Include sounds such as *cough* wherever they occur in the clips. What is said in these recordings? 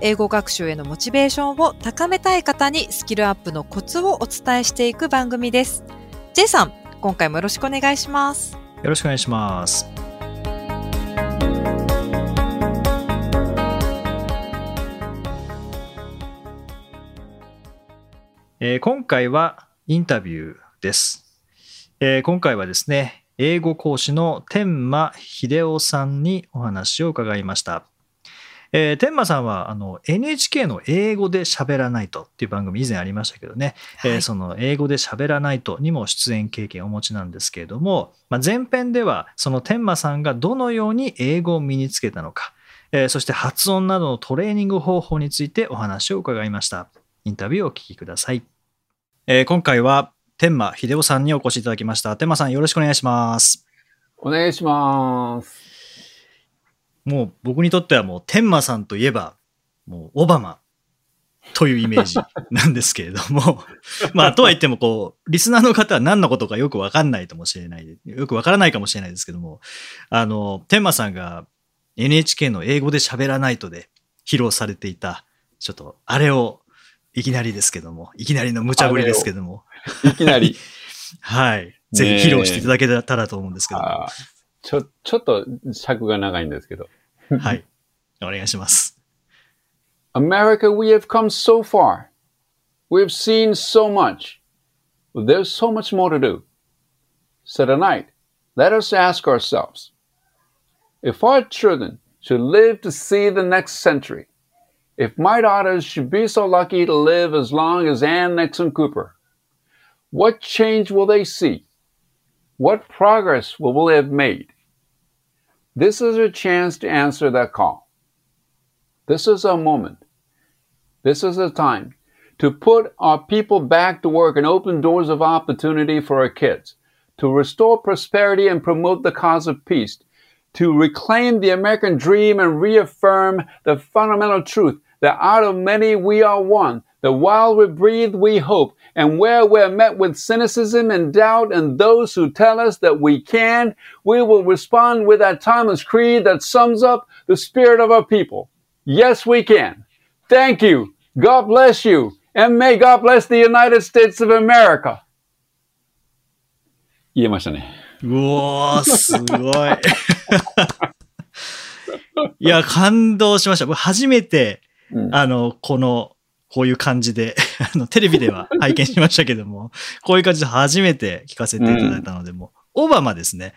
英語学習へのモチベーションを高めたい方にスキルアップのコツをお伝えしていく番組です。J さん、今回もよろしくお願いします。よろしくお願いしますえー今回はインタビューです、えー今回はですね英語講師の天満秀夫さんにお話を伺いましたえー天満さんはあの NHK の英語で喋らないとっていう番組以前ありましたけどね、えーはいその英語で喋らないとにも出演経験をお持ちなんですけれども、まあ、前編ではその天満さんがどのように英語を身につけたのか、えーそして発音などのトレーニング方法についてお話を伺いました。インタビューをお聞きください、えー今回は天満秀夫さんにお越しいただきました。天満さんよろしくお願いします。お願いします。もう僕にとってはもう天満さんといえばもうオバマというイメージ *laughs* なんですけれども *laughs* まあとは言ってもこうリスナーの方は何のことかよくわかんないかもしれないよくわからないかもしれないですけどもあの天満さんが NHK の英語で喋らないとで披露されていたちょっとあれをいきなりですけどもいきなりの無茶ぶりですけども。いきなり。*laughs* はい。ぜひ披露していただけたらと思うんですけどちょ、ちょっと尺が長いんですけど。はいお願いします America, we have come so far. We have seen so much. But there's so much more to do. So tonight, let us ask ourselves, if our children should live to see the next century, if my daughters should be so lucky to live as long as Ann Nixon Cooper, what change will they see? What progress will we have made? This is a chance to answer that call. This is a moment. This is a time to put our people back to work and open doors of opportunity for our kids, to restore prosperity and promote the cause of peace, to reclaim the American dream and reaffirm the fundamental truth that out of many we are one, that while we breathe we hope, and where we're met with cynicism and doubt and those who tell us that we can, we will respond with that timeless creed that sums up the spirit of our people. Yes, we can. Thank you. God bless you. And may God bless the United States of America. 言えましたね。うおー、すごい。いや、感動しました。僕初めて、うんあの、この、 *laughs* こういう感じで、*laughs* あの、テレビでは *laughs* 拝見しましたけども、こういう感じで初めて聞かせていただいたので、もう、オバマですね。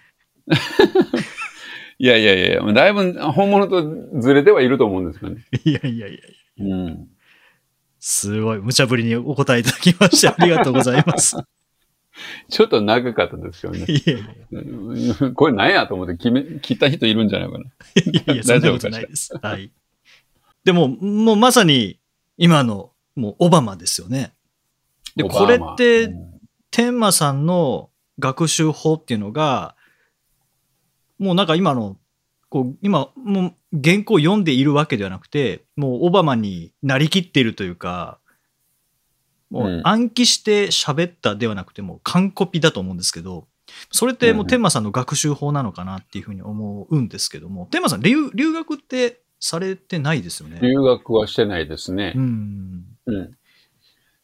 *laughs* いやいやいや、だいぶ本物とずれてはいると思うんですけどね。いやいやいや、うん。すごい、無茶ぶりにお答えいただきまして、ありがとうございます。ちょっと長かったですよね。いやいやうんこれ何やと思って決め、切った人いるんじゃないかな。いやいや、そんなことないです。はい。でも、もうまさに、今の、もう、オバマですよね。で、これってう、ん。天馬さんの学習法っていうのが、もうなんか今の、こう、今、もう原稿を読んでいるわけではなくて、もうオバマになりきっているというか、もううん暗記して喋ったではなくて、もう完コピだと思うんですけど、それってもう天馬さんの学習法なのかなっていうふうに思うんですけども、天馬さん留、留学ってされてないですよね。留学はしてないですねう。ん。うん。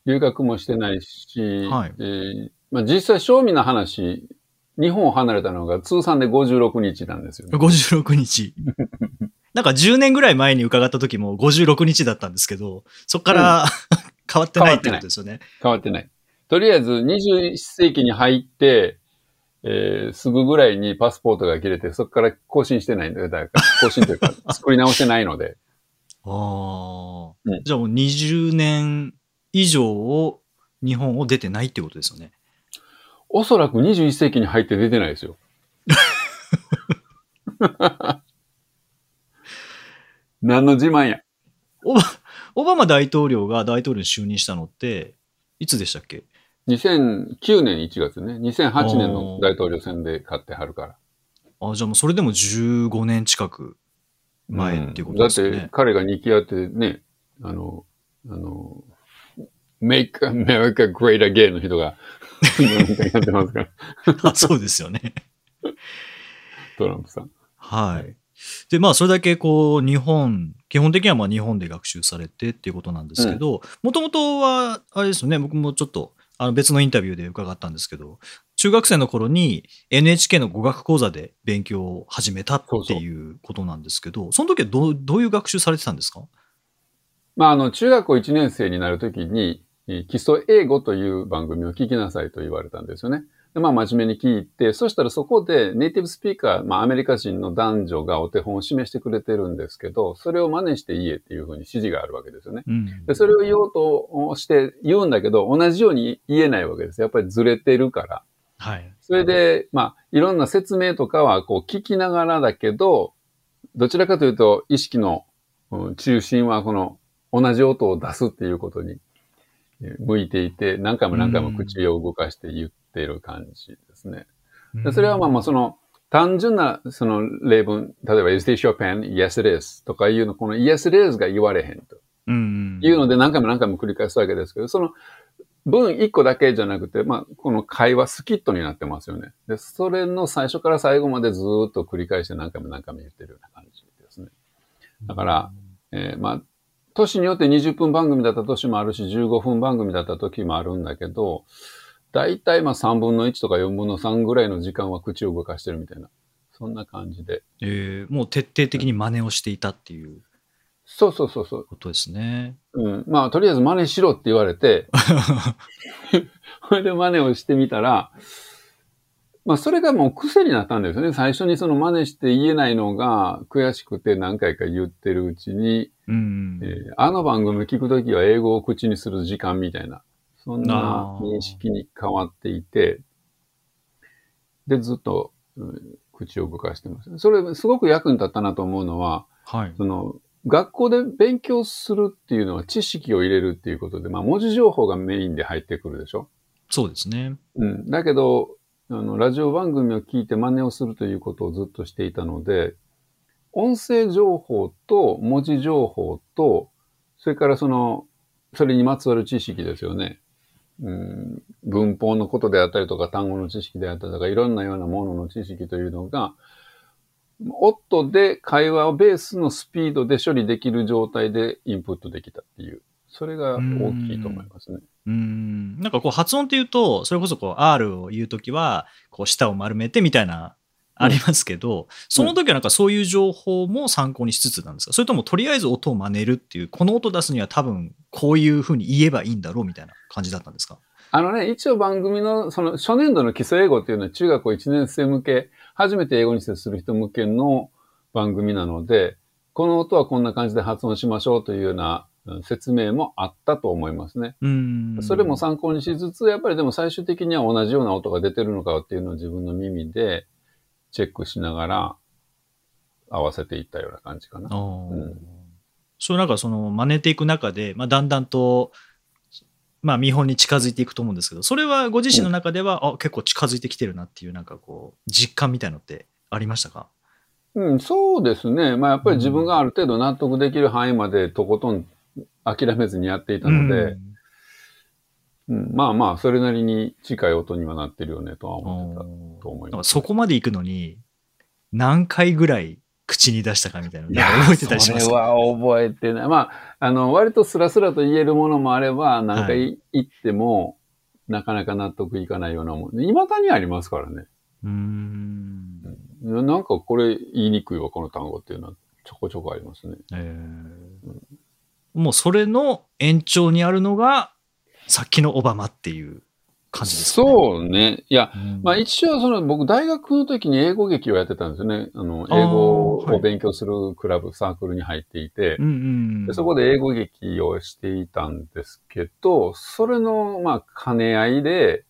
留学もしてないし、はいえーまあ、実際、正味の話、日本を離れたのが通算で56日なんですよね。56日。*laughs* なんか10年ぐらい前に伺った時も56日だったんですけど、そこから、*laughs* 変わってないってことですよね。変わってない。とりあえず21世紀に入って、えーすぐぐらいにパスポートが切れて、そこから更新してないんだよ。だから更新というか、*laughs* 作り直してないので。ああ、うんじゃあもう20年以上を日本を出てないってことですよね。おそらく21世紀に入って出てないですよ。*laughs* 何の自慢や。オバオバマ大統領が大統領に就任したのって、いつでしたっけ？2009年1月ね。2008年の大統領選で勝ってはるから。あ、じゃあもうそれでも15年近く前っていうことですよね。だって彼が2期やってね、あの、あの、Make America Great Again の人が *laughs* やってますから、あ *laughs* そうですよね。トランプさん。はい。で、まあ、それだけこう、日本、基本的にはまあ日本で学習されてっていうことなんですけど、もともとは、あれですよね、僕もちょっと、あの別のインタビューで伺ったんですけど、中学生の頃に NHK の語学講座で勉強を始めたっていうことなんですけど、その時はどうどういう学習されてたんですか？まあ、あの、中学校1年生になる時に、基礎英語という番組を聞きなさいと言われたんですよね。でまあ、真面目に聞いて、そしたらそこでネイティブスピーカー、まあ、アメリカ人の男女がお手本を示してくれてるんですけど、それを真似して言えっていうふうに指示があるわけですよね。うんで、それを言おうとして言うんだけど、同じように言えないわけです。やっぱりずれてるから。はい。それで、まあ、いろんな説明とかは、こう、聞きながらだけど、どちらかというと、意識のうん中心は、この、同じ音を出すっていうことにえー向いていて、何回も何回も口を動かして言っている感じですね。でそれはまあまあ、その、単純な、その例文、例えば、is this your pen? Yes, it is. とかいうの、この yes, it is が言われへんと。うん。いうので何回も何回も繰り返すわけですけど、その文一個だけじゃなくて、まあ、この会話スキットになってますよね。で、それの最初から最後までずーっと繰り返して何回も何回も言ってるような感じですね。だから、えーまあ、年によって20分番組だった年もあるし、15分番組だった時もあるんだけど、大体まあ3分の1とか4分の3ぐらいの時間は口を動かしてるみたいな、そんな感じで。えーもう徹底的に真似をしていたっていうそうそうそうそう。ことですね。うん。まあ、とりあえず真似しろって言われて、*laughs* それで真似をしてみたら、まあ、それがもう癖になったんですよね。最初にその真似して言えないのが悔しくて何回か言ってるうちに、うん。えーあの番組聞くときは英語を口にする時間みたいな、そんな認識に変わっていて、で、ずっと、うん口を動かしてます。それすごく役に立ったなと思うのは、はい。その、学校で勉強するっていうのは知識を入れるっていうことで、まあ文字情報がメインで入ってくるでしょ？そうですね。うん。だけど、あの、ラジオ番組を聞いて真似をするということをずっとしていたので、音声情報と文字情報と、それからその、それにまつわる知識ですよね。うん、文法のことであったりとか、単語の知識であったりとか、いろんなようなものの知識というのが、音で会話をベースのスピードで処理できる状態でインプットできたっていう、それが大きいと思いますね。うん。なんかこう発音って言うと、それこそこう R を言うときは、こう舌を丸めてみたいな、ありますけど、その時はなんかそういう情報も参考にしつつなんですか？それともとりあえず音を真似るっていう、この音出すには多分こういうふうに言えばいいんだろうみたいな感じだったんですか？あのね、一応番組の、その、初年度の基礎英語っていうのは中学校1年生向け、初めて英語に接する人向けの番組なので、この音はこんな感じで発音しましょうというようなうん説明もあったと思いますね。うん。それも参考にしつつ、やっぱりでも最終的には同じような音が出てるのかっていうのを自分の耳でチェックしながら合わせていったような感じかな。うんそうなんかその真似ていく中で、まあ、だんだんと、まあ、見本に近づいていくと思うんですけど、それはご自身の中では、あ、結構近づいてきてるなっていう、なんかこう、実感みたいのってありましたか？うん、そうですね。まあやっぱり自分がある程度納得できる範囲までとことん諦めずにやっていたので、うん、まあまあ、それなりに近い音にはなってるよねとはうん思ってたと思います。そこまで行くのに、何回ぐらい口に出したかみたいなのいや覚えてたりします？かそれは覚えてない。まあ、あの、割とスラスラと言えるものもあれば、何回言っても、なかなか納得いかないようなもの。未だにありますからね。うーん。ななんかこれ言いにくいわ、この単語っていうのはちょこちょこありますね。えーもうそれの延長にあるのが、さっきのオバマっていう感じですか、ね、そうね。いや、うん。まあ一応その僕大学の時に英語劇をやってたんですよね。あの、英語はい。を勉強するクラブ、サークルに入っていて、うんうんでそこで英語劇をしていたんですけど、それのまあ兼ね合いで、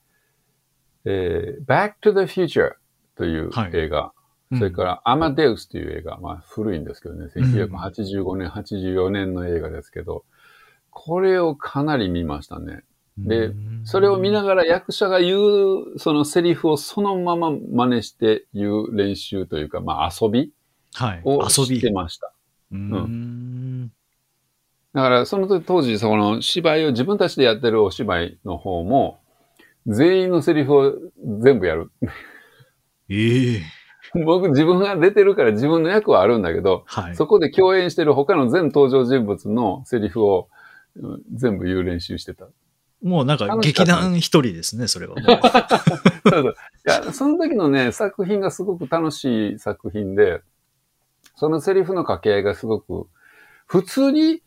えー Back to the Future というはい。映画、うん。それからアマデウスという映画、まあ古いんですけどね、1985年、84年の映画ですけど、これをかなり見ましたね。で、それを見ながら役者が言う、そのセリフをそのまま真似して言う練習というか、まあ遊びはい。を遊びして。ました。うーん。だから、その時当時、その芝居を自分たちでやってるお芝居の方も、全員のセリフを全部やる。ええ *laughs* 僕自分が出てるから自分の役はあるんだけど、はい。そこで共演してる他の全登場人物のセリフをうん全部言う練習してた。もうなんか劇団一人ですね、それはもう。*laughs* そうそういや、その時のね、作品がすごく楽しい作品で、そのセリフの掛け合いがすごく、普通に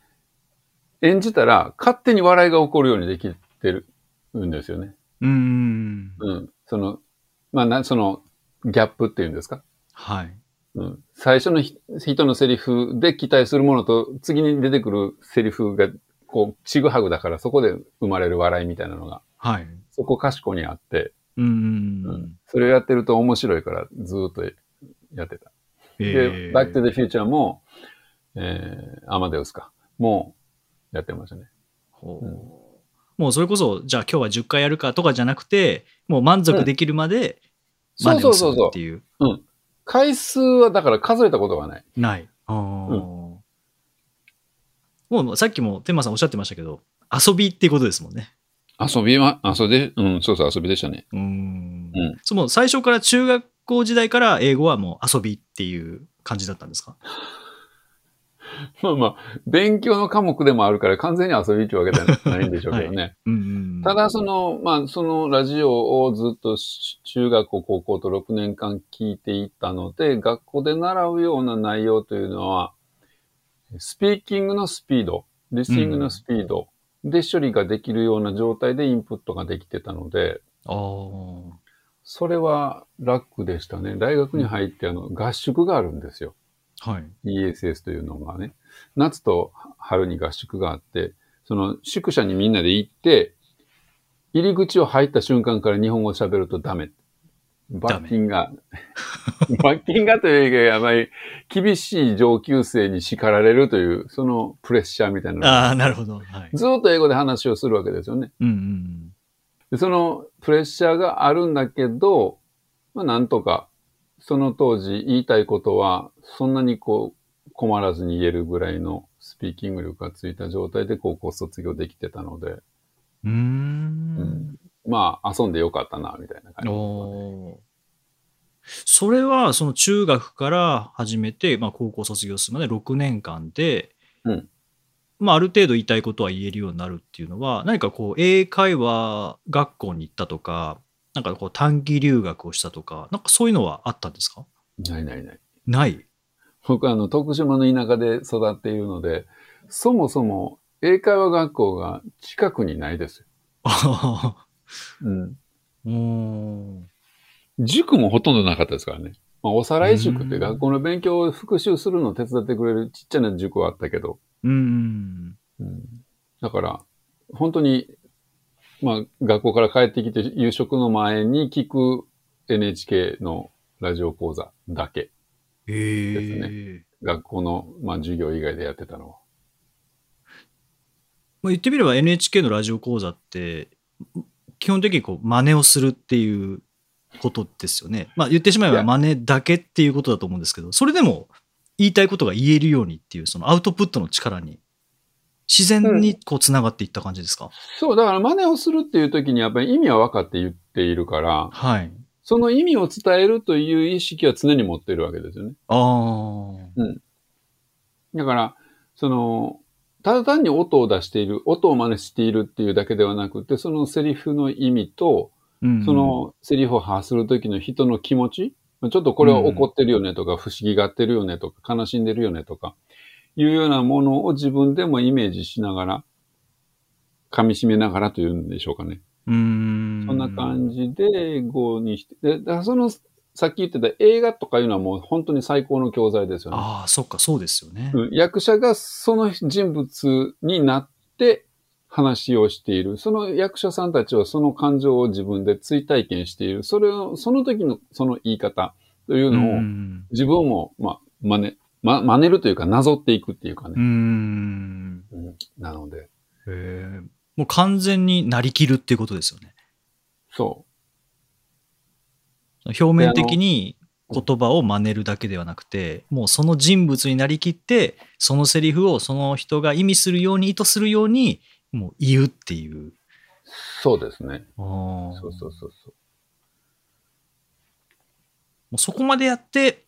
演じたら勝手に笑いが起こるようにできてるんですよね。うーん。うん。その、まあ、な、その、ギャップっていうんですか？はい。うん。最初のひ人のセリフで期待するものと、次に出てくるセリフが、こう、ちぐはぐだから、そこで生まれる笑いみたいなのが、はい。そこかしこにあって、うー。うんそれをやってると面白いから、ずーっとやってた。えで、えバックトゥザフューチャーも、えー、アマデウスか、もう、やってましたね。ほうもうそれこそ、じゃあ今日は10回やるかとかじゃなくて、もう満足できるまで真似をするっていう。回数は、だから数えたことがない。ない。あーもうさっきも天馬さんおっしゃってましたけど、遊びっていうことですもんね。遊びは、遊び、うん、そうそう、遊びでしたね。うーん。うんその最初から中学校時代から英語はもう遊びっていう感じだったんですか？*laughs* まあまあ、勉強の科目でもあるから完全に遊びっていうわけではないんでしょうけどね。*laughs* うんうん。ただ、その、まあ、そのラジオをずっとし中学校、高校と6年間聞いていたので、学校で習うような内容というのは、スピーキングのスピード、リスニングのスピードで処理ができるような状態でインプットができてたので、ああ。それは楽でしたね。大学に入ってあの合宿があるんですよ。はい。ESS というのがね、夏と春に合宿があって、その宿舎にみんなで行って、入り口を入った瞬間から日本語を喋るとダメ。罰金が、*laughs* 罰金がというか、やばい厳しい上級生に叱られるという、そのプレッシャーみたいなああ、なるほど。はい。ずっと英語で話をするわけですよね。うんうん。でそのプレッシャーがあるんだけど、まあなんとか、その当時言いたいことは、そんなにこう、困らずに言えるぐらいのスピーキング力がついた状態で高校卒業できてたので、うーん。まあ遊んでよかったな、みたいな感じ。おーそれは、その中学から始めて、まあ高校卒業するまで6年間で、うんまあある程度言いたいことは言えるようになるっていうのは、何かこう、英会話学校に行ったとか、なんかこう短期留学をしたとか、なんかそういうのはあったんですか？ないないない。ない。僕はあの、徳島の田舎で育っているので、そもそも英会話学校が近くにないですよ。*laughs* あうん。あ。おー塾もほとんどなかったですからね。まあ、おさらい塾っうんて学校の勉強を復習するのを手伝ってくれるちっちゃな塾はあったけど、うん。うんだから、本当に、まあ、学校から帰ってきて夕食の前に聞く NHK のラジオ講座だけ。へですえ。学校の、まあ、授業以外でやってたのは。まあ、言ってみれば NHK のラジオ講座って、基本的にこう真似をするっていうことですよね。まあ言ってしまえば真似だけっていうことだと思うんですけど、それでも言いたいことが言えるようにっていう、そのアウトプットの力に自然にこう繋がっていった感じですか、そう、だから真似をするっていう時にやっぱり意味は分かって言っているから、はい。その意味を伝えるという意識は常に持っているわけですよね。ああ。だから、その、ただ単に音を出している、音を真似しているっていうだけではなくて、そのセリフの意味と、うんそ、のセリフを発するときの人の気持ち、まあちょっとこれは怒ってるよねとか、不思議がってるよねとか、悲しんでるよねとか、いうようなものを自分でもイメージしながら、噛み締めながらというんでしょうかね。うーん。そんな感じで英語にして、で、その、さっき言ってた映画とかいうのはもう本当に最高の教材ですよね。ああ、そっか、そうですよね。うん役者がその人物になって話をしている。その役者さんたちはその感情を自分で追体験している。それを、その時のその言い方といううのをん。自分も、まあ、真似、ま、真似るというか、なぞっていくっていうかね。ん。うんなので。へえもう完全になりきるっていうことですよね。そ表面的に言葉を真似るだけではなくて、もうその人物になりきって、そのセリフをその人が意味するように、意図するように、もう言うっていう。う。そうですね。もそうそうそうそう。うそこまでやって、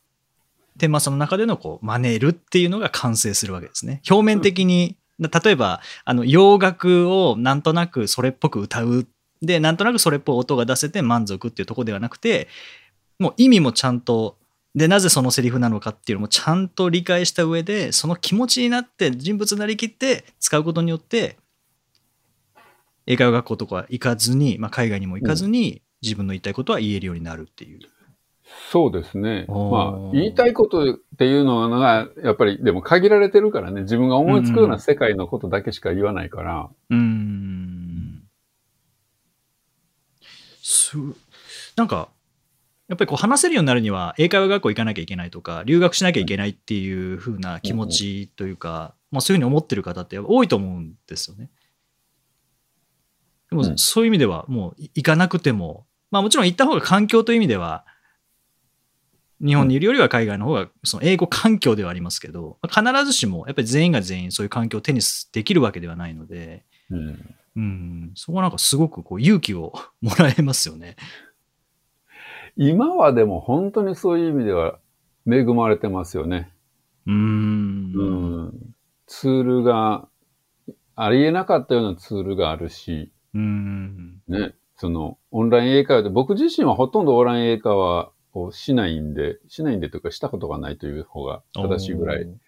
天馬さんの中でのこう真似るっていうのが完成するわけですね。表面的に、例えば、あの、洋楽をなんとなくそれっぽく歌う。で、なんとなくそれっぽい音が出せて満足っていうところではなくて、もう意味もちゃんと、で、なぜそのセリフなのかっていうのもちゃんと理解した上で、その気持ちになって人物になりきって使うことによって、英会話学校とか行かずに、まあ、海外にも行かずに、自分の言いたいことは言えるようになるっていう。そうですね。まあ、言いたいことっていうのが、やっぱり、でも限られてるからね、自分が思いつくような世界のことだけしか言わないから、うーん。す、なんか、やっぱりこう話せるようになるには、英会話学校行かなきゃいけないとか、留学しなきゃいけないっていう風な気持ちというか、まあそういうふうに思ってる方って多いと思うんですよね。でも、うん。そういう意味では、もう行かなくても、まあもちろん行った方が環境という意味では、日本にいるよりは海外の方が、その英語環境ではありますけど、まあ必ずしも、やっぱり全員が全員そういう環境を手にできるわけではないので、うんうん、そこはなんかすごくこう勇気を *laughs* もらえますよね。今はでも本当にそういう意味では恵まれてますよね。うーん。うん。ツールが、ありえなかったようなツールがあるし、うん。ね、その、オンライン英会話で、僕自身はほとんどオンライン英会話をしないんで、しないんでというか、したことがないという方が正しいぐらい、うん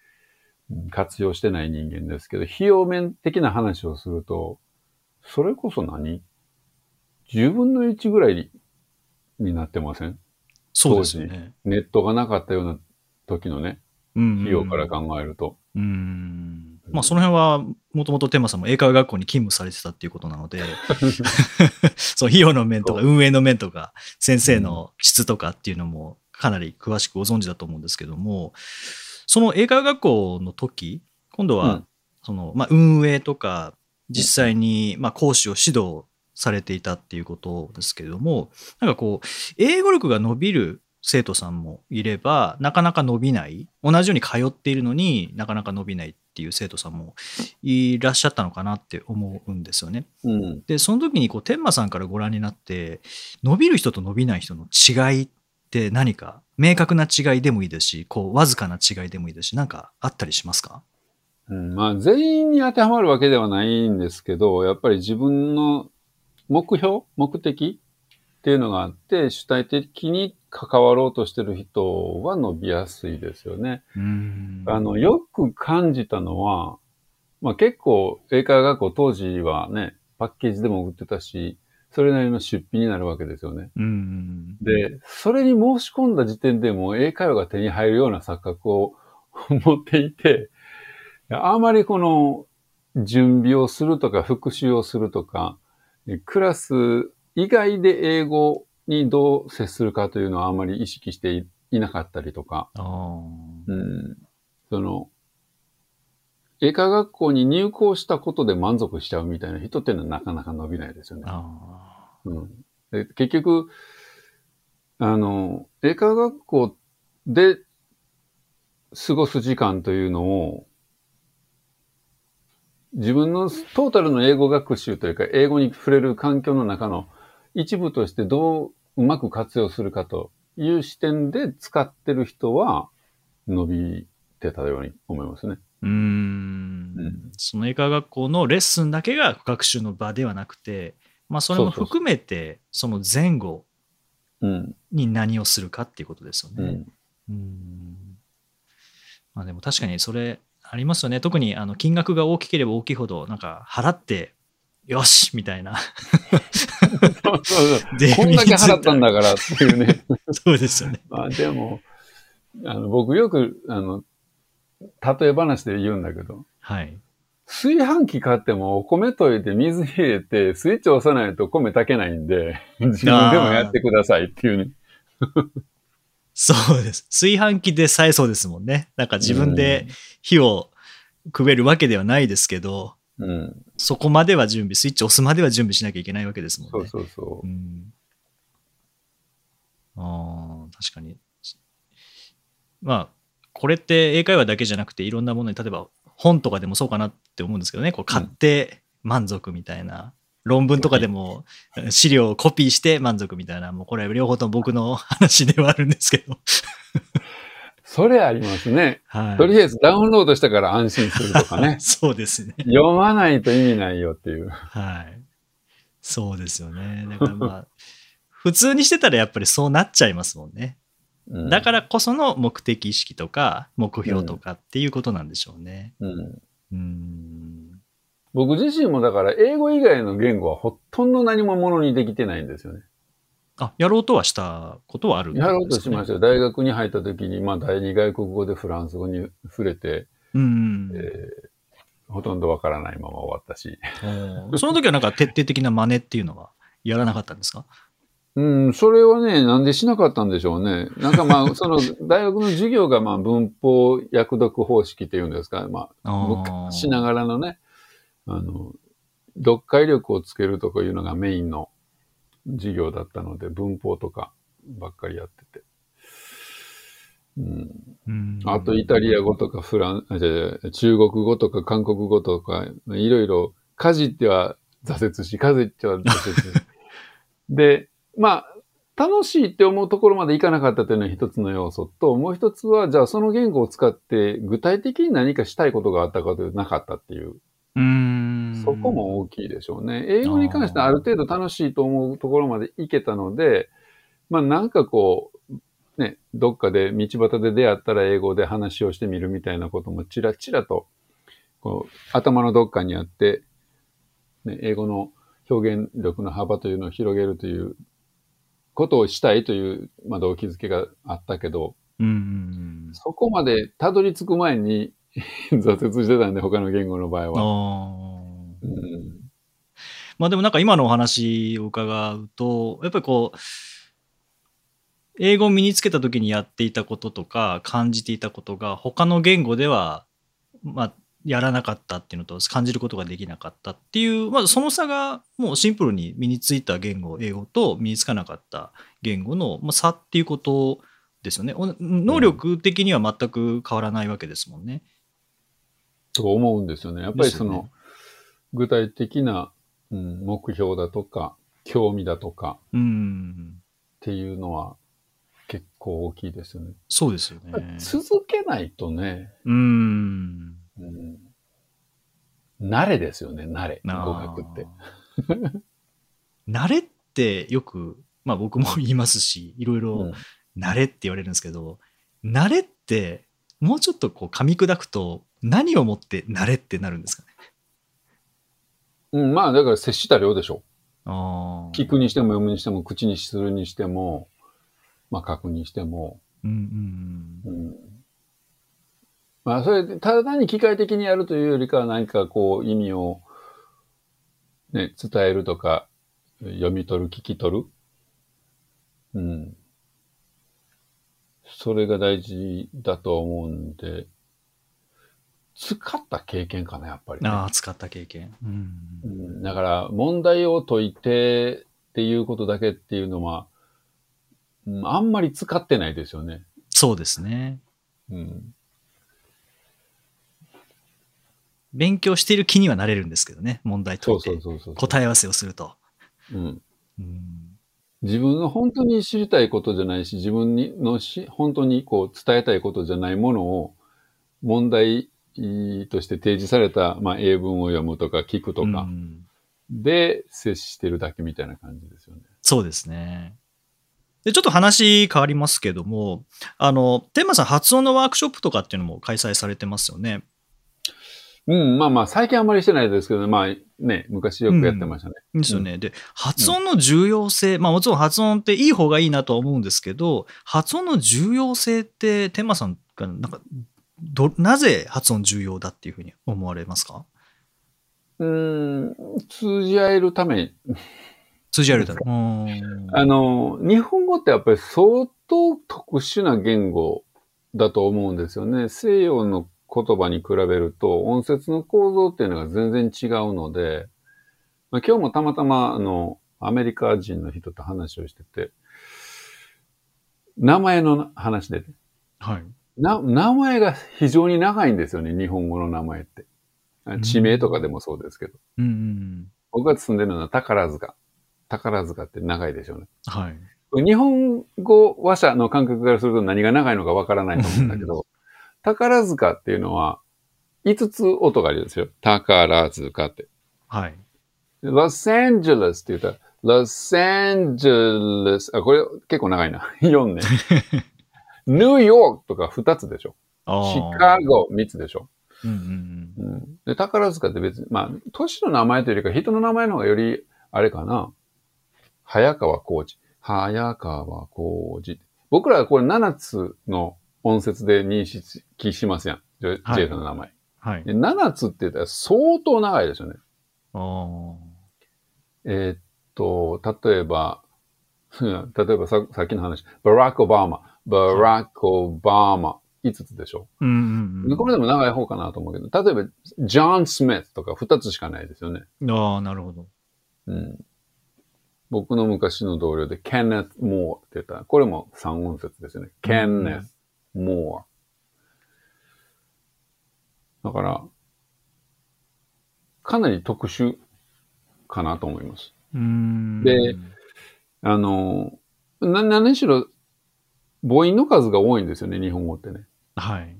活用してない人間ですけど、費用面的な話をすると、それこそ何 ?10 分の1ぐらいになってません？そうですよね。ネットがなかったような時のね、うん費用から考えると。うん。まあその辺は、もともとテーマさんも英会話学校に勤務されてたっていうことなので、*laughs* その費用の面とか運営の面とか、先生の質とかっていうのもかなり詳しくご存知だと思うんですけども、その英会話学校の時、今度はうん、その、まあ運営とか、実際に、まあ講師を指導されていたっていうことですけれども、なんかこう、英語力が伸びる生徒さんもいれば、なかなか伸びない。同じように通っているのになかなか伸びないっていう生徒さんもいらっしゃったのかなって思うんですよね。うん。で、その時にこう、天馬さんからご覧になって、伸びる人と伸びない人の違いって何か、明確な違いでもいいですし、こう、わずかな違いでもいいですし、なんかあったりしますか？うん、まあ、全員に当てはまるわけではないんですけど、やっぱり自分の目標目的っていうのがあって、主体的に関わろうとしてる人は伸びやすいですよね。うんあの、よく感じたのは、まあ結構、英会話学校当時はね、パッケージでも売ってたし、それなりの出費になるわけですよね。うん。で、それに申し込んだ時点でもう英会話が手に入るような錯覚を *laughs* 持っていて、あまりこの準備をするとか復習をするとか、クラス以外で英語にどう接するかというのはあまり意識していいなかったりとか、うん、その、英会話学校に入校したことで満足しちゃうみたいな人っていうのはなかなか伸びないですよね。あうん、で結局、あの、英会話学校で過ごす時間というのを、自分のトータルの英語学習というか、英語に触れる環境の中の一部としてどううまく活用するかという視点で使ってる人は伸びてたように思いますね。ーうーん。その英会話学校のレッスンだけが学習の場ではなくて、まあそれも含めて、その前後うん。に何をするかっていうことですよね。うん。うんまあでも確かにそれありますよね。特にあの金額が大きければ大きいほど、なんか払って、よしみたいな。こんだけ払ったんだからっていうね。*laughs* そうですよね。まあでも、あの、僕よく、あの、例え話で言うんだけど、はい。炊飯器買ってもお米溶いて水入れてスイッチ押さないと米炊けないんで、自分でもやってくださいっていうね。*laughs* そうです。炊飯器でさえそうですもんね。なんか自分で火をくべるわけではないですけど、うん。そこまでは準備、スイッチ押すまでは準備しなきゃいけないわけですもんね。そうそうそうう。ん。ああ、確かに。まあ、これって英会話だけじゃなくて、いろんなものに、例えば本とかでもそうかなって思うんですけどね、こう買って満足みたいな。論文とかでも資料をコピーして満足みたいな、もうこれは両方とも僕の話ではあるんですけど。それありますね。はい。とりあえずダウンロードしたから安心するとかね *laughs* そうですね。読まないと意味ないよっていう。はい。そうですよね。だからまあ、普通にしてたらやっぱりそうなっちゃいますもんね。うんだからこその目的意識とか目標とかっていうことなんでしょうね。うんうーん。僕自身もだから英語以外の言語はほとんど何もものにできてないんですよね。あ、やろうとはしたことはあるんですか、やろうとしましたよ。大学に入った時に、まあ第二外国語でフランス語に触れて、うん。えーほとんどわからないまま終わったし。その時はなんか徹底的な真似っていうのはやらなかったんですか？うん、それはね、なんでしなかったんでしょうね。なんかまあ、*laughs* その大学の授業がまあ文法訳読方式っていうんですか、まあ、あー昔ながらのね、あの、読解力をつけるとかいうのがメインの授業だったので、文法とかばっかりやってて。うん、うんあとイタリア語とかフラン、あじゃあ中国語とか韓国語とか、いろいろかじっては挫折し、かじっては挫折し。*laughs* で、まあ、楽しいって思うところまでいかなかったというのは一つの要素と、もう一つは、じゃあその言語を使って具体的に何かしたいことがあったかというとなかったっていう、うーん。そこも大きいでしょうね。英語に関してはある程度楽しいと思うところまでいけたので、まあなんかこう、ね、どっかで道端で出会ったら英語で話をしてみるみたいなこともちらちらと、こう、頭のどっかにあって、ね、英語の表現力の幅というのを広げるということをしたいという、まあ、動機づけがあったけど、うんうんうん。そこまでたどり着く前に *laughs* 挫折してたんで、他の言語の場合は。うんまあでもなんか今のお話を伺うと、やっぱりこう、英語を身につけた時にやっていたこととか感じていたことが他の言語では、まあ、やらなかったっていうのと感じることができなかったっていう、まあ、その差がもうシンプルに身についた言語、英語と身につかなかった言語のまあ差っていうことですよね。お能力的には全く変わらないわけですもんね。と思うんですよね。やっぱりその、具体的な、うん、目標だとか、興味だとかうん。っていうのは結構大きいですよね。そうですよね。続けないとね、うん。うん、慣れですよね、慣れ。語学って。*laughs* 慣れってよく、まあ僕も言いますし、いろいろ慣れって言われるんですけど、慣れってもうちょっとこう噛み砕くと何をもって慣れってなるんですかね？うん、うんまあだから接した量でしょ。ああ。聞くにしても読むにしても、口にするにしても、まあ書くにしても、うんうんうんまあ、それで、ただ単に機械的にやるというよりかは何かこう意味を、ね、伝えるとか、読み取る、聞き取る。うん。それが大事だと思うんで、使った経験かな、やっぱり、ね。うん。ああ、使った経験。うんうん、だから、問題を解いてっていうことだけっていうのは、うんあんまり使ってないですよね。そうですね。うん。勉強している気にはなれるんですけどね。問題解そいうてそうそうそう。答え合わせをすると。うん。うん自分の本当に知りたいことじゃないし、自分にのし、本当にこう伝えたいことじゃないものを問題として提示された、まあ、英文を読むとか聞くとかうんで接してるだけみたいな感じですよね。そうですね。で、ちょっと話変わりますけども、あの、天馬さん発音のワークショップとかっていうのも開催されてますよね。うん、まあまあ最近あんまりしてないですけど、まあね、昔よくやってましたね。ですよね。で、発音の重要性、まあもちろん発音っていい方がいいなとは思うんですけど、発音の重要性って天馬さんがなんか、ど、なぜ発音重要だっていうふうに思われますか？うん、通じ合えるため、通じ合えるだろう。*laughs* うんあの、日本語ってやっぱり相当特殊な言語だと思うんですよね。西洋の言葉に比べると音節の構造っていうのが全然違うので、まあ、今日もたまたまあの、アメリカ人の人と話をしてて、名前の話で、はい。な、名前が非常に長いんですよね、日本語の名前って。地名とかでもそうですけど。うんうん僕が住んでるのは宝塚。宝塚って長いでしょうね。うん。はい。日本語話者の感覚からすると何が長いのかわからないと思うんだけど、宝塚っていうのは5つ音があるんですよ。宝塚って。はい。ロサンゼルスって言ったら、ロサンゼルス、あ、これ結構長いな。*laughs* 4ね。ニューヨークとか2つでしょ。シカゴ3つでしょ。うんうんうん、で、宝塚って別に、まあ、都市の名前というよりか人の名前の方がより、あれかな。早川浩二。早川浩二。僕らはこれ7つの音節で認識しますやん。ジェはいイさんの名前。はい。で7つって言ったら相当長いですよね。あえーっと、例えば、う *laughs* ん例えばささっきの話、バラク・オバマ、バラク・オバマ、5つでしょ？あ。うんうんうん。これでも長い方かなと思うけど、例えば、ジョン・スミスとか2つしかないですよね。ああ、なるほど。うん、僕の昔の同僚で、ケネス・モーって言ったら、これも3音節ですよね。ケネス・モー。だから、かなり特殊かなと思います。であの、な、何しろ、母音の数が多いんですよね、日本語ってね。はい。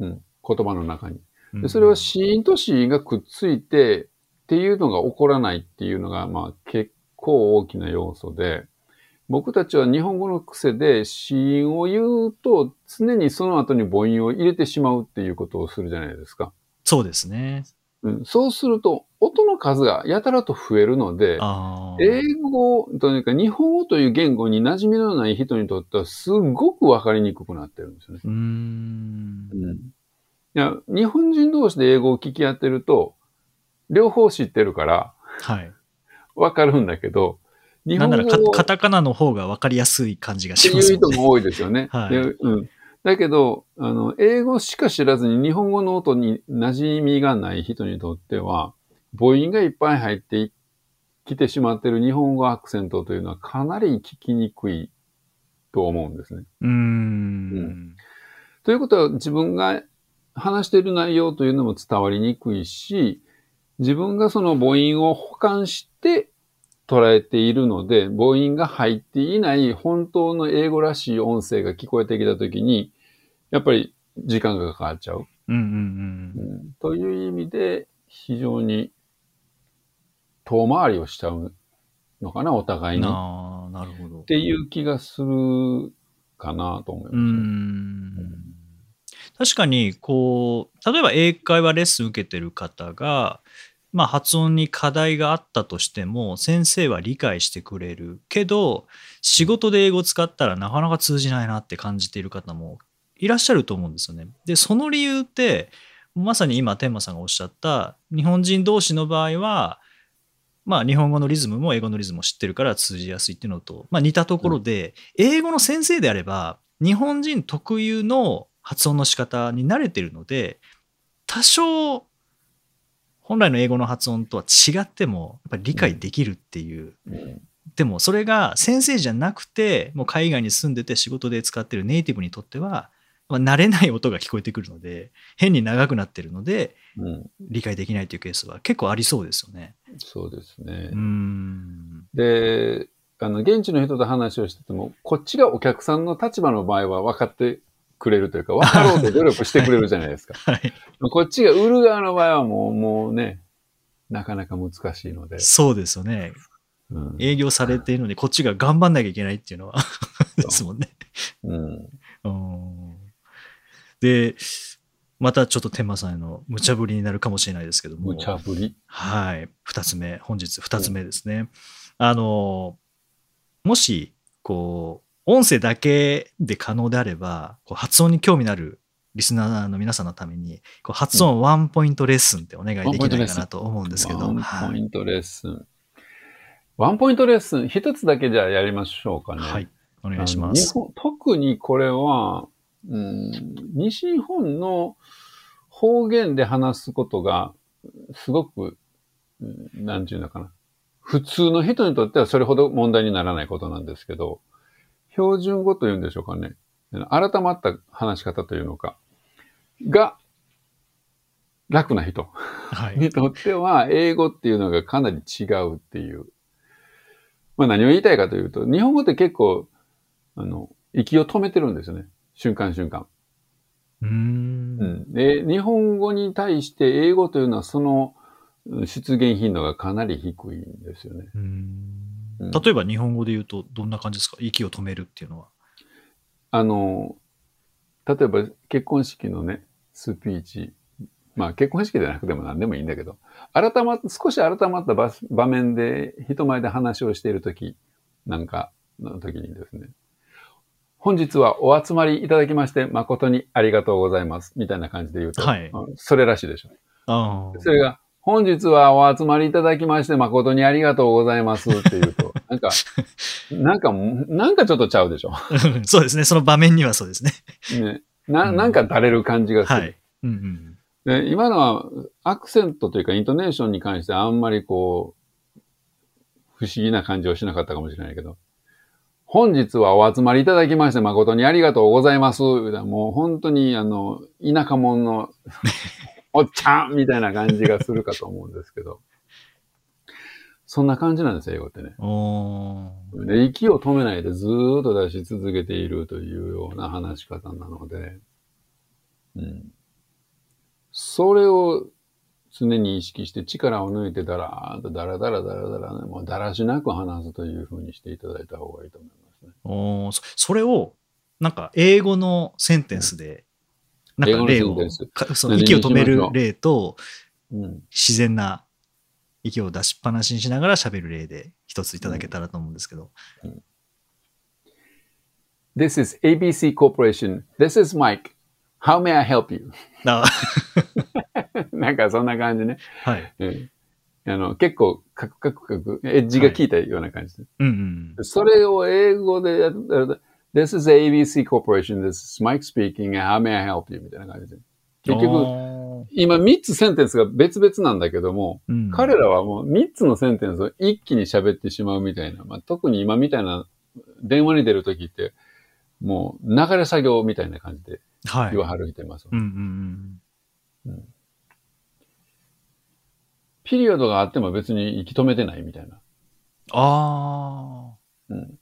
うん。言葉の中に。うんでそれは子音と子音がくっついてっていうのが起こらないっていうのが、まあ結構大きな要素で、僕たちは日本語の癖で子音を言うと常にその後に母音を入れてしまうっていうことをするじゃないですか。そうですね。うん、そうすると音の数がやたらと増えるので。英語というか日本語という言語に馴染みのない人にとってはすごくわかりにくくなってるんですよね。うーん。うん。いや、日本人同士で英語を聞き合ってると、両方知ってるからはい。わかるんだけど、日なんならカタカナの方が分かりやすい感じがしますね。いう人も多いですよね。はいでうん。だけど、あの、英語しか知らずに日本語の音に馴染みがない人にとっては、母音がいっぱい入ってきてしまってる日本語アクセントというのはかなり聞きにくいと思うんですね。うーん。ということは自分が話している内容というのも伝わりにくいし、自分がその母音を保管して捉えているので、母音が入っていない本当の英語らしい音声が聞こえてきたときに、やっぱり時間がかかっちゃう。うんうんうんという意味で、非常に遠回りをしちゃうのかな、お互うん。いに。っああ、なるほど。ていう気がするかなと思います。確かに、こう、例えば英会話レッスン受けてる方が、まあ発音に課題があったとしても、先生は理解してくれるけど、仕事で英語使ったらなかなか通じないなって感じている方もいらっしゃると思うんですよね。で、その理由って、まさに今、天馬さんがおっしゃった、日本人同士の場合は、まあ日本語のリズムも英語のリズムを知ってるから通じやすいっていうのと、まあ似たところで、英語の先生であれば、日本人特有の発音の仕方に慣れてるので、多少、本来の英語の発音とは違っても、やっぱり理解できるっていう。うんでもそれが先生じゃなくて、もう海外に住んでて仕事で使ってるネイティブにとっては、慣れない音が聞こえてくるので、変に長くなってるので、うん理解できないというケースは結構ありそうですよね。そうですねうー。ん。で、あの、現地の人と話をしてても、こっちがお客さんの立場の場合は分かってくれるというか、分かろうと努力してくれるじゃないですか。*laughs* はい。こっちが売る側の場合はもう、もうね、なかなか難しいので。そうですよね。うん営業されているのに、こっちが頑張んなきゃいけないっていうのは *laughs* ですもんね。うんうんで、またちょっと天満さんへの無茶ぶりになるかもしれないですけども。無茶ぶり。はい。二つ目、本日二つ目ですね。あの、もし、こう、音声だけで可能であれば、こう発音に興味のあるリスナーの皆さんのために、こう発音ワンポイントレッスンってお願いできないかなと思うんですけど。ワンはい。ポイントレッスン。ワンポイントレッスン、一つだけじゃあやりましょうかね。はい。お願いしあます。特にこれは、うん、西日本の方言で話すことが、すごく、うんなんていうのかな。普通の人にとってはそれほど問題にならないことなんですけど、標準語というんでしょうかね。改まった話し方というのか、が、楽な人はい。にとっては、英語っていうのがかなり違うっていう。まあ何を言いたいかというと、日本語って結構、あの、息を止めてるんですよね。瞬間瞬間。うんん。で、日本語に対して英語というのはそのうん出現頻度がかなり低いんですよね。うーんうん例えば日本語で言うとどんな感じですか？息を止めるっていうのは。あの、例えば結婚式のね、スピーチ。まあ結婚式でなくても何でもいいんだけど、改まっ、少し改まった場場面で人前で話をしているときなんかの時にですね、本日はお集まりいただきまして誠にありがとうございます。みたいな感じで言うと、はいうんそれらしいでしょ。それが、本日はお集まりいただきまして誠にありがとうございますって言うと、なんか、*laughs* なんか、なんかちょっとちゃうでしょ。そうですね。その場面にはそうですね。ね、ななんかだれる感じがする。はい。うんうん。で今のはアクセントというかイントネーションに関してあんまりこう、不思議な感じをしなかったかもしれないけど、本日はお集まりいただきまして誠にありがとうございます。もう本当にあの、田舎者の *laughs* おっちゃんみたいな感じがするかと思うんですけど、そんな感じなんですよ、英語ってね。で、息を止めないでずーっと出し続けているというような話し方なので、うん。それを常に意識して力を抜いてだらーっとだらだらだらだらね、もうだらしなく話すというふうにしていただいた方がいいと思いますね。おーそそれを、なんか英語のセンテンスで、なんか例をその息を止める例と、うん。自然な息を出しっぱなしにしながら喋る例で一ついただけたらと思うんですけど。This is ABC Corporation. This is Mike. How may I help you? *laughs* *laughs* あ *laughs* なんかそんな感じね。はい。うんあの、結構カクカクカク、エッジが効いたような感じで。うんうん。それを英語でやったら、This is ABC Corporation, this is Mike speaking, how may I help you? みたいな感じで。結局、局、今3つセンテンスが別々なんだけども、うん彼らはもう3つのセンテンスを一気に喋ってしまうみたいな、まあ、特に今みたいな電話に出るときって、もう流れ作業みたいな感じではい。言わはる人います。うんうんピリオドがあっても別に息止めてないみたいな。ああ。うん。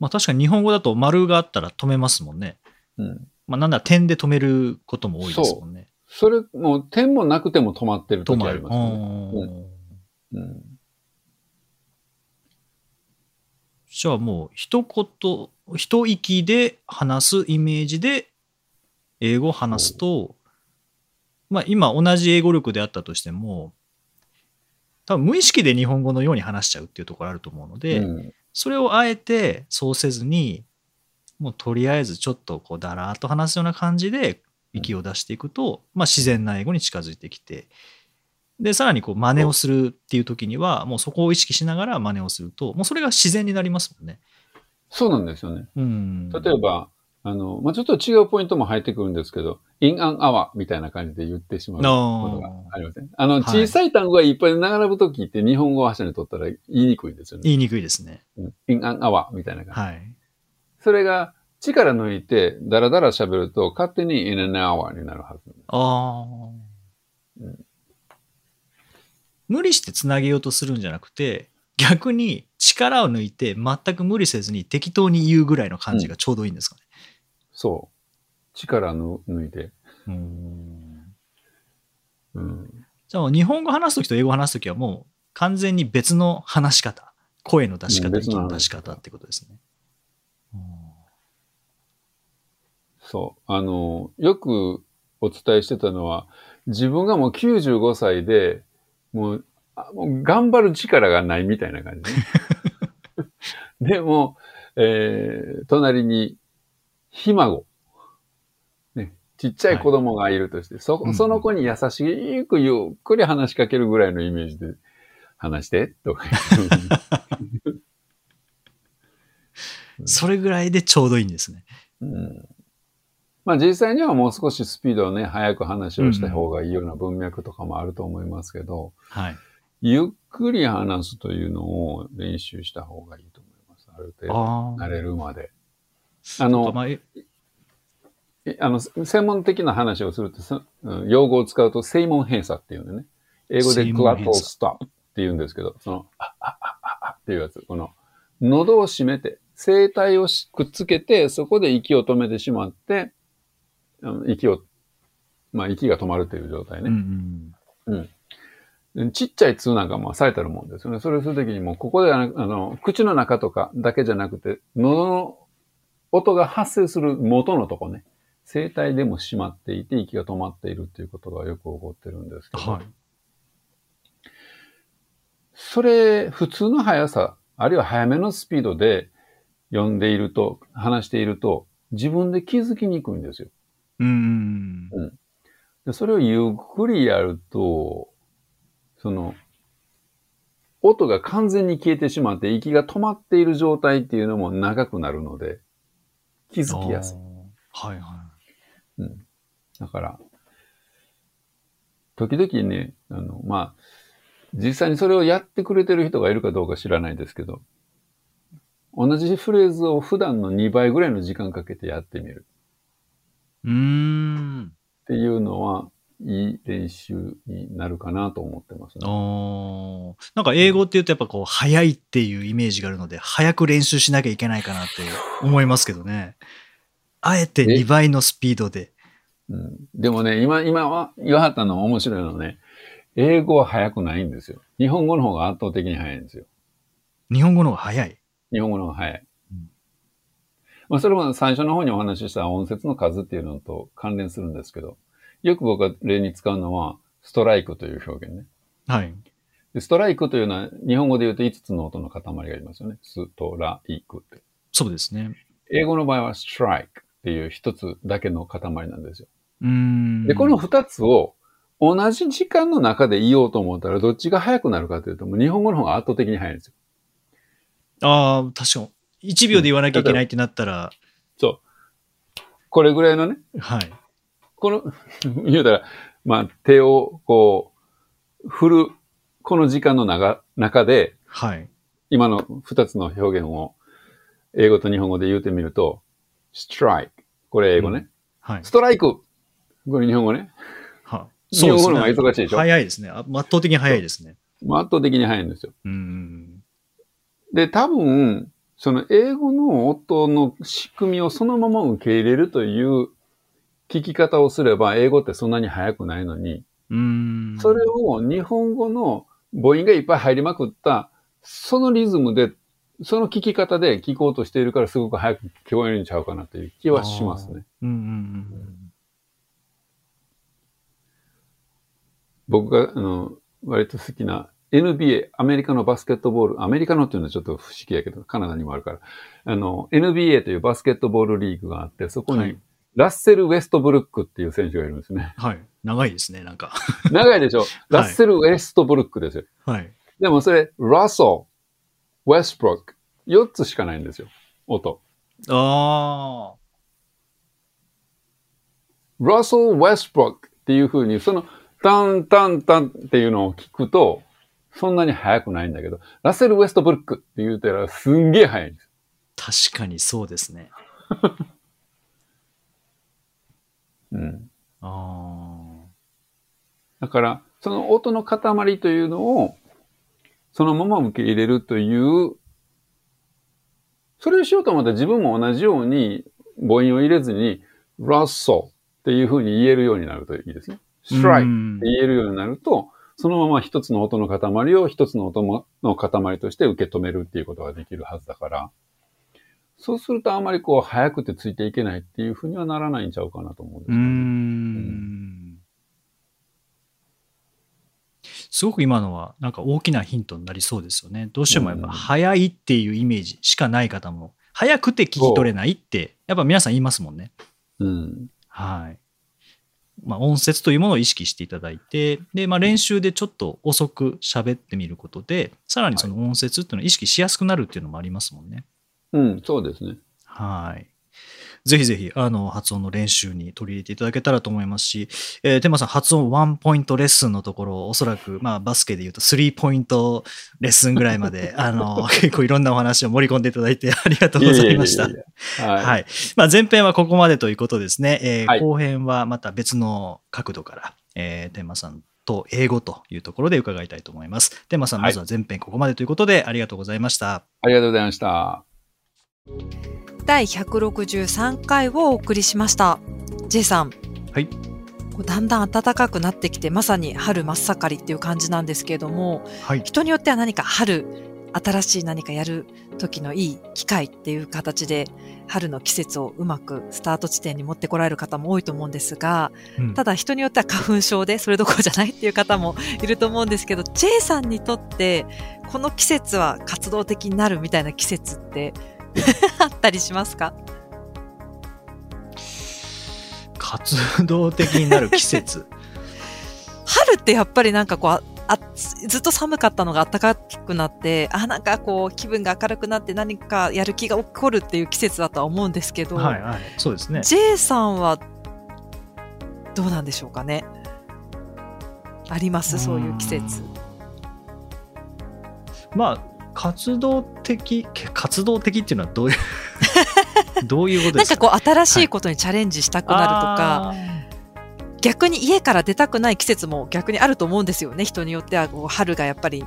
まあ確かに日本語だと丸があったら止めますもんね。うん。まあなんだ点で止めることも多いですもんね。それ、もう点もなくても止まってる止まる。時ありますよね。うんうん。じゃあもう一言、一息で話すイメージで英語を話すと、まあ今同じ英語力であったとしても、多分無意識で日本語のように話しちゃうっていうところあると思うので、うんそれをあえてそうせずに、もうとりあえずちょっとこうだらーっと話すような感じで息を出していくと、まあ自然な英語に近づいてきて、で、さらにこう真似をするっていう時には、もうそこを意識しながら真似をすると、もうそれが自然になりますもんね。そうなんですよね。うん。例えば、あの、まあ、ちょっと違うポイントも入ってくるんですけど、in an hour みたいな感じで言ってしまうことがありません？あの、はい小さい単語がいっぱい並ぶときって日本語を柱に取ったら言いにくいんですよね。言いにくいですね。うん in an hour みたいな感じ。はい。それが力抜いてダラダラ喋ると勝手に in an hour になるはず。ああ、うん無理してつなげようとするんじゃなくて、逆に力を抜いて全く無理せずに適当に言うぐらいの感じがちょうどいいんですかね。そう。力ぬ抜いて。うんうん。じゃあ日本語話すときと英語話すときはもう完全に別の話し方、声の出し方、息の出し方方ってことですね。そう。あの、よくお伝えしてたのは、自分がもう95歳で、もう、あもう頑張る力がないみたいな感じね。*laughs* でも、えー、隣に、ひ孫。ね、ちっちゃい子供がいるとして、そうんうんその子に優しくゆっくり話しかけるぐらいのイメージで話して、とか。*laughs* それぐらいでちょうどいいんですね。うんまあ実際にはもう少しスピードをね、速く話をした方がいいような文脈とかもあると思いますけど、はい。ゆっくり話すというのを練習した方がいいと思います。ある程度、あ慣れるまで。ああのまあ、の、専門的な話をすると、用語を使うと、正門閉鎖っていうんでね。英語で声グラットストップって言うんですけど、その、あ、あ、あ、あ、あっていうやつ。この、喉を閉めて、声帯をしくっつけて、そこで息を止めてしまって、息を、まあ、息が止まるという状態うんうね。ん。でちっちゃい通なんかも最たるもんですよね。それをするときにもう、ここであの、口の中とかだけじゃなくて、喉の音が発生する元のとこね。声帯でも閉まっていて、息が止まっているっていうことがよく起こってるんですけど、はい。それ、普通の速さ、あるいは早めのスピードで読んでいると、話していると、自分で気づきにくいんですよ。うんうん。でそれをゆっくりやると、その、音が完全に消えてしまって息が止まっている状態っていうのも長くなるので、気づきやすい。はいはうん。だから、時々ね、あの、まあ、実際にそれをやってくれてる人がいるかどうか知らないですけど、同じフレーズを普段の2倍ぐらいの時間かけてやってみるい。うーん。っていうのは、いい練習になるかなと思ってますね。なんか英語って言うとやっぱこう、早いっていうイメージがあるので、早く練習しなきゃいけないかなって思いますけどね。あえて2倍のスピードで。うん、でもね、今、今は、言わはったのは面白いのはね、英語は早くないんですよ。日本語の方が圧倒的に早いんですよ。日本語の方が早い？日本語の方が早い。うんまあ、それも最初の方にお話しした音節の数っていうのと関連するんですけど、よく僕が例に使うのは、ストライクという表現ね。はい。でストライクというのは、日本語で言うと5つの音の塊がありますよね。ストライクって。そうですね。英語の場合は、ストライクっていう一つだけの塊なんですよ。うーん。で、この二つを同じ時間の中で言おうと思ったら、どっちが早くなるかというと、もう日本語の方が圧倒的に早いんですよ。ああ、確かに。1秒で言わなきゃいけないってなったら、そう。これぐらいのね、はい。この、*laughs* 言うたら、まあ、手をこう、振る、この時間の中中で、はい。今の二つの表現を英語と日本語で言うてみると、strike。これ英語ね。はいス。トライク。これ日本語ね。は日本語の方が忙しいでしょ？早いですね。あ圧倒的に早いですね。まあ圧倒的に早いんですよ。うーん。で、多分、その英語の音の仕組みをそのまま受け入れるという聞き方をすれば、英語ってそんなに速くないのに、うーん。それを日本語の母音がいっぱい入りまくった、そのリズムで、その聞き方で聞こうとしているからすごく早く聞こえるんちゃうかなという気はしますね。うんうんうん僕が、あの、割と好きな NBA、アメリカのバスケットボール、アメリカのっていうのはちょっと不思議やけど、カナダにもあるから、あの、NBA というバスケットボールリーグがあって、そこにはいラッセル・ウェストブルックっていう選手がいるんですね。はい。長いですね、なんか。長いでしょ？ラッセル・ウェストブルックですよ。はい。でもそれ、ラッソル、ウェストブルック、4つしかないんですよ。音。あラッセル・ウェストブルックっていう風に、その、タンタンタンっていうのを聞くと、そんなに速くないんだけど、ラッセル・ウェストブルックって言うたらすんげえ速いんです。あ、確かにそうですね。*laughs* うん。あだから、その音の塊というのを、そのまま受け入れるという、それをしようと思ったら自分も同じように母音を入れずに、ラッソっていうふうに言えるようになるといいですね。ー。ストライクうんって言えるようになると、そのまま一つの音の塊を一つの音もの塊として受け止めるっていうことができるはずだから、そうするとあまりこう早くてついていけないっていうふうにはならないんちゃうかなと思うんですうーよね。ん。すごく今のはなんか大きなヒントになりそうですよね。どうしてもやっぱうん早いっていうイメージしかない方も、早くて聞き取れないって、やっぱ皆さん言いますもんね。うん。はい。まあ、音節というものを意識していただいて、で、まあ、練習でちょっと遅く喋ってみることで、さらにその音節っていうのを意識しやすくなるっていうのもありますもんね。うん、そうですね。はい。ぜひぜひ、あの、発音の練習に取り入れていただけたらと思いますし、えー、テンマさん、発音ワンポイントレッスンのところ、おそらく、まあ、バスケで言うと、スリーポイントレッスンぐらいまで、*laughs* あの、結構いろんなお話を盛り込んでいただいて *laughs* ありがとうございました。はい。はい。まあ、前編はここまでということですね。えーはい後編はまた別の角度から、えー、天馬さんと英語というところで伺いたいと思います。天馬さん、はいまずは前編ここまでということで、ありがとうございました。ありがとうございました。第163回をお送りしました。J さん。はい。だんだん暖かくなってきて、まさに春真っ盛りっていう感じなんですけれども、はい。人によっては何か春、新しい何かやる時のいい機会っていう形で、春の季節をうまくスタート地点に持ってこられる方も多いと思うんですが、うんただ人によっては花粉症でそれどころじゃないっていう方もいると思うんですけど、J さんにとって、この季節は活動的になるみたいな季節って *laughs* あったりしますか？活動的になる季節。*laughs* 春ってやっぱりなんかこう、ああずっと寒かったのが暖かくなって、あ、なんかこう気分が明るくなって何かやる気が起こるっていう季節だとは思うんですけど、はいはい。そうですね。J さんはどうなんでしょうかね？あります？そういう季節。まあ、活動的、け活動的っていうのはどういう、*laughs* どういうことですか？なんかこう新しいことにチャレンジしたくなるとか、逆に家から出たくない季節も逆にあると思うんですよね。人によってはこう春がやっぱり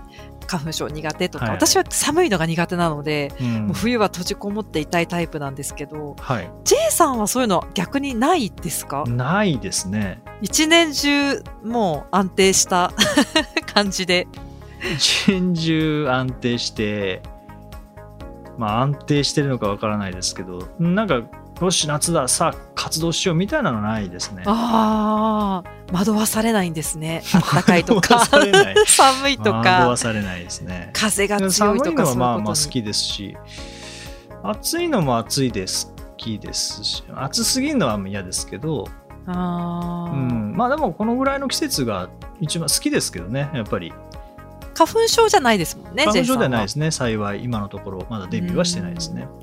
花粉症苦手とか、はい私は寒いのが苦手なので、うんもう冬は閉じこもっていたいタイプなんですけど、はい。J さんはそういうの逆にないですか？ないですね。一年中もう安定した *laughs* 感じで。一年中安定して、まあ安定してるのかわからないですけど、なんか、よし、夏だ、さあ活動しようみたいなのないですね。ああ、惑わされないんですね。暖かいとか *laughs* 寒いと惑かわ、されないですね。風が強寒いのいとかはまあまあ。好きですし、暑いのも暑いです。好きですし、暑すぎるのは嫌ですけど、あーうん、まあでもこのぐらいの季節が一番好きですけどね、やっぱり。花粉症じゃないですもんね、花粉症ではないですね、幸い、今のところ、まだデビューはしてないですね。*laughs*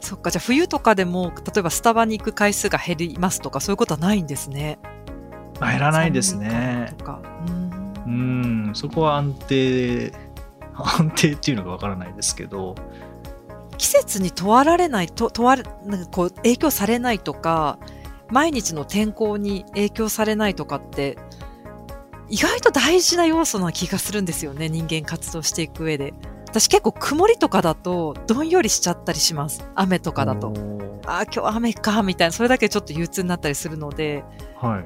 そっか、じゃあ冬とかでも、例えばスタバに行く回数が減りますとか、そういうことはないんですね。まあ減らないですね。うんうん、そこは安定、安定っていうのがわからないですけど、季節に問われない、と問われ、なんかこう、影響されないとか、毎日の天候に影響されないとかって、意外と大事な要素な気がするんですよね、人間活動していく上で。私結構曇りとかだと、どんよりしちゃったりします。雨とかだと。ああ、今日雨か、みたいな、それだけちょっと憂鬱になったりするので、はい。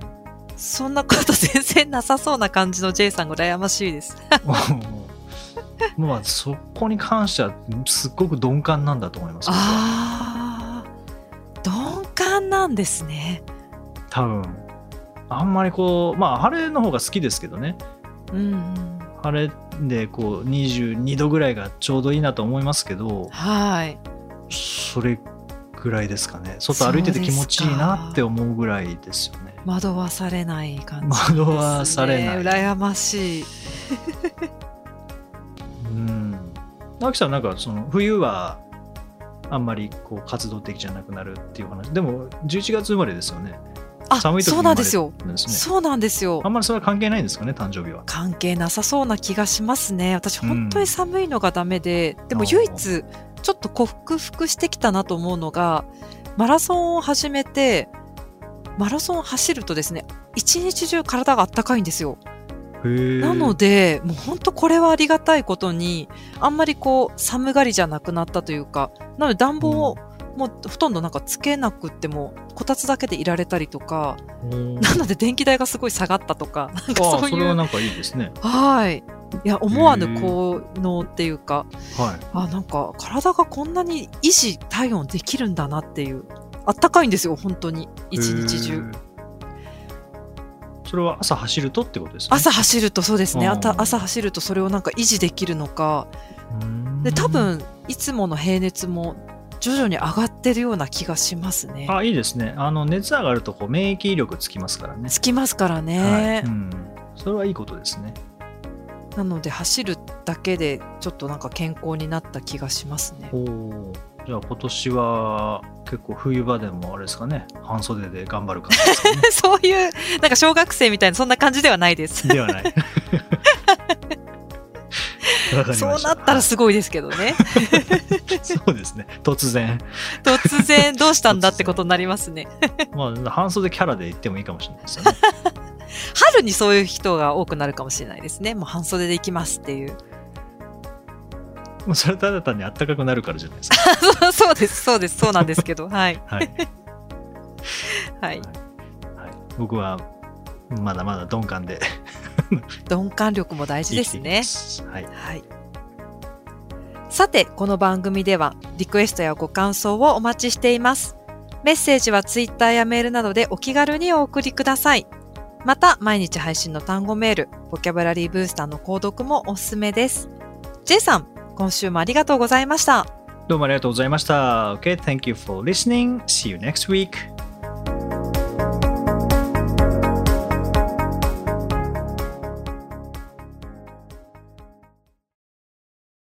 そんなこと全然なさそうな感じの J さんが羨ましいです。*laughs* まあ、そこに関しては、すっごく鈍感なんだと思います。ああ、鈍感なんですね。多分。あんまりこう、まあ、晴れの方が好きですけどね。うんうん。晴れで、こう、22度ぐらいがちょうどいいなと思いますけど、はい。それぐらいですかね。外歩いてて気持ちいいなって思うぐらいですよね。惑わされない感じです、ね。惑わされない羨ましい。うん。直樹さん、なんか、その、冬は、あんまりこう活動的じゃなくなるっていう話。でも、11月生まれですよね。あ、寒い時にそうなんですよ。ね。そうなんですよあ。んまりそれは関係ないんですかね、誕生日は。関係なさそうな気がしますね。私、うん本当に寒いのがダメで、でもあー唯一、ちょっと克服してきたなと思うのが、マラソンを始めて、マラソンを走るとですね、一日中体があったかいんですよ。ななので、もう本当これはありがたいことに、あんまりこう、寒がりじゃなくなったというか、なので暖房をもうほとんどなんかつけなくっても、こたつだけでいられたりとか、なので電気代がすごい下がったとか、なんかああ、そういう、それはなんかいいですね。はい。いや、思わぬ効能っていうか、はい。あ、なんか体がこんなに維持、体温できるんだなっていう。あったかいんですよ、本当に。一日中。それは朝走るとってことですね。朝走るとそうですね。朝走るとそれをなんか維持できるのか。うんで、多。分、いつもの平熱も徐々に上がってるような気がしますね。あ、いいですね。あの、熱上がるとこう免疫力つきますからね。つきますからはいね。うん。それはいいことですね。なので、走るだけでちょっとなんか健康になった気がしますね。おお。じゃあ今年は結構冬場でもあれですかね、半袖で頑張る感じですかね。*laughs* そういう、なんか小学生みたいな、そんな感じではないです。ではない。そうなったらすごいですけどね。そうですね。突然。突然どうしたんだってことになりますね。まあ、半袖キャラで言ってもいいかもしれないですよね。春にそういう人が多くなるかもしれないですね。もう半袖で行きますっていう。もうそれただ単に暖かくなるからじゃないですか。そ *laughs* うそうです、そうです、そうなんですけど。はい。はい。はい。はい、僕は、まだまだ鈍感で *laughs* 鈍感力も大事ですね。はい。はい。さて、この番組ではリクエストやご感想をお待ちしています。メッセージはツイッターやメールなどでお気軽にお送りください。また、毎日配信の単語メール、ボキャブラリーブースターの購読もおすすめです。J さん、今週もありがとうございました。どうもありがとうございました。Okay, thank you for listening. See you next week.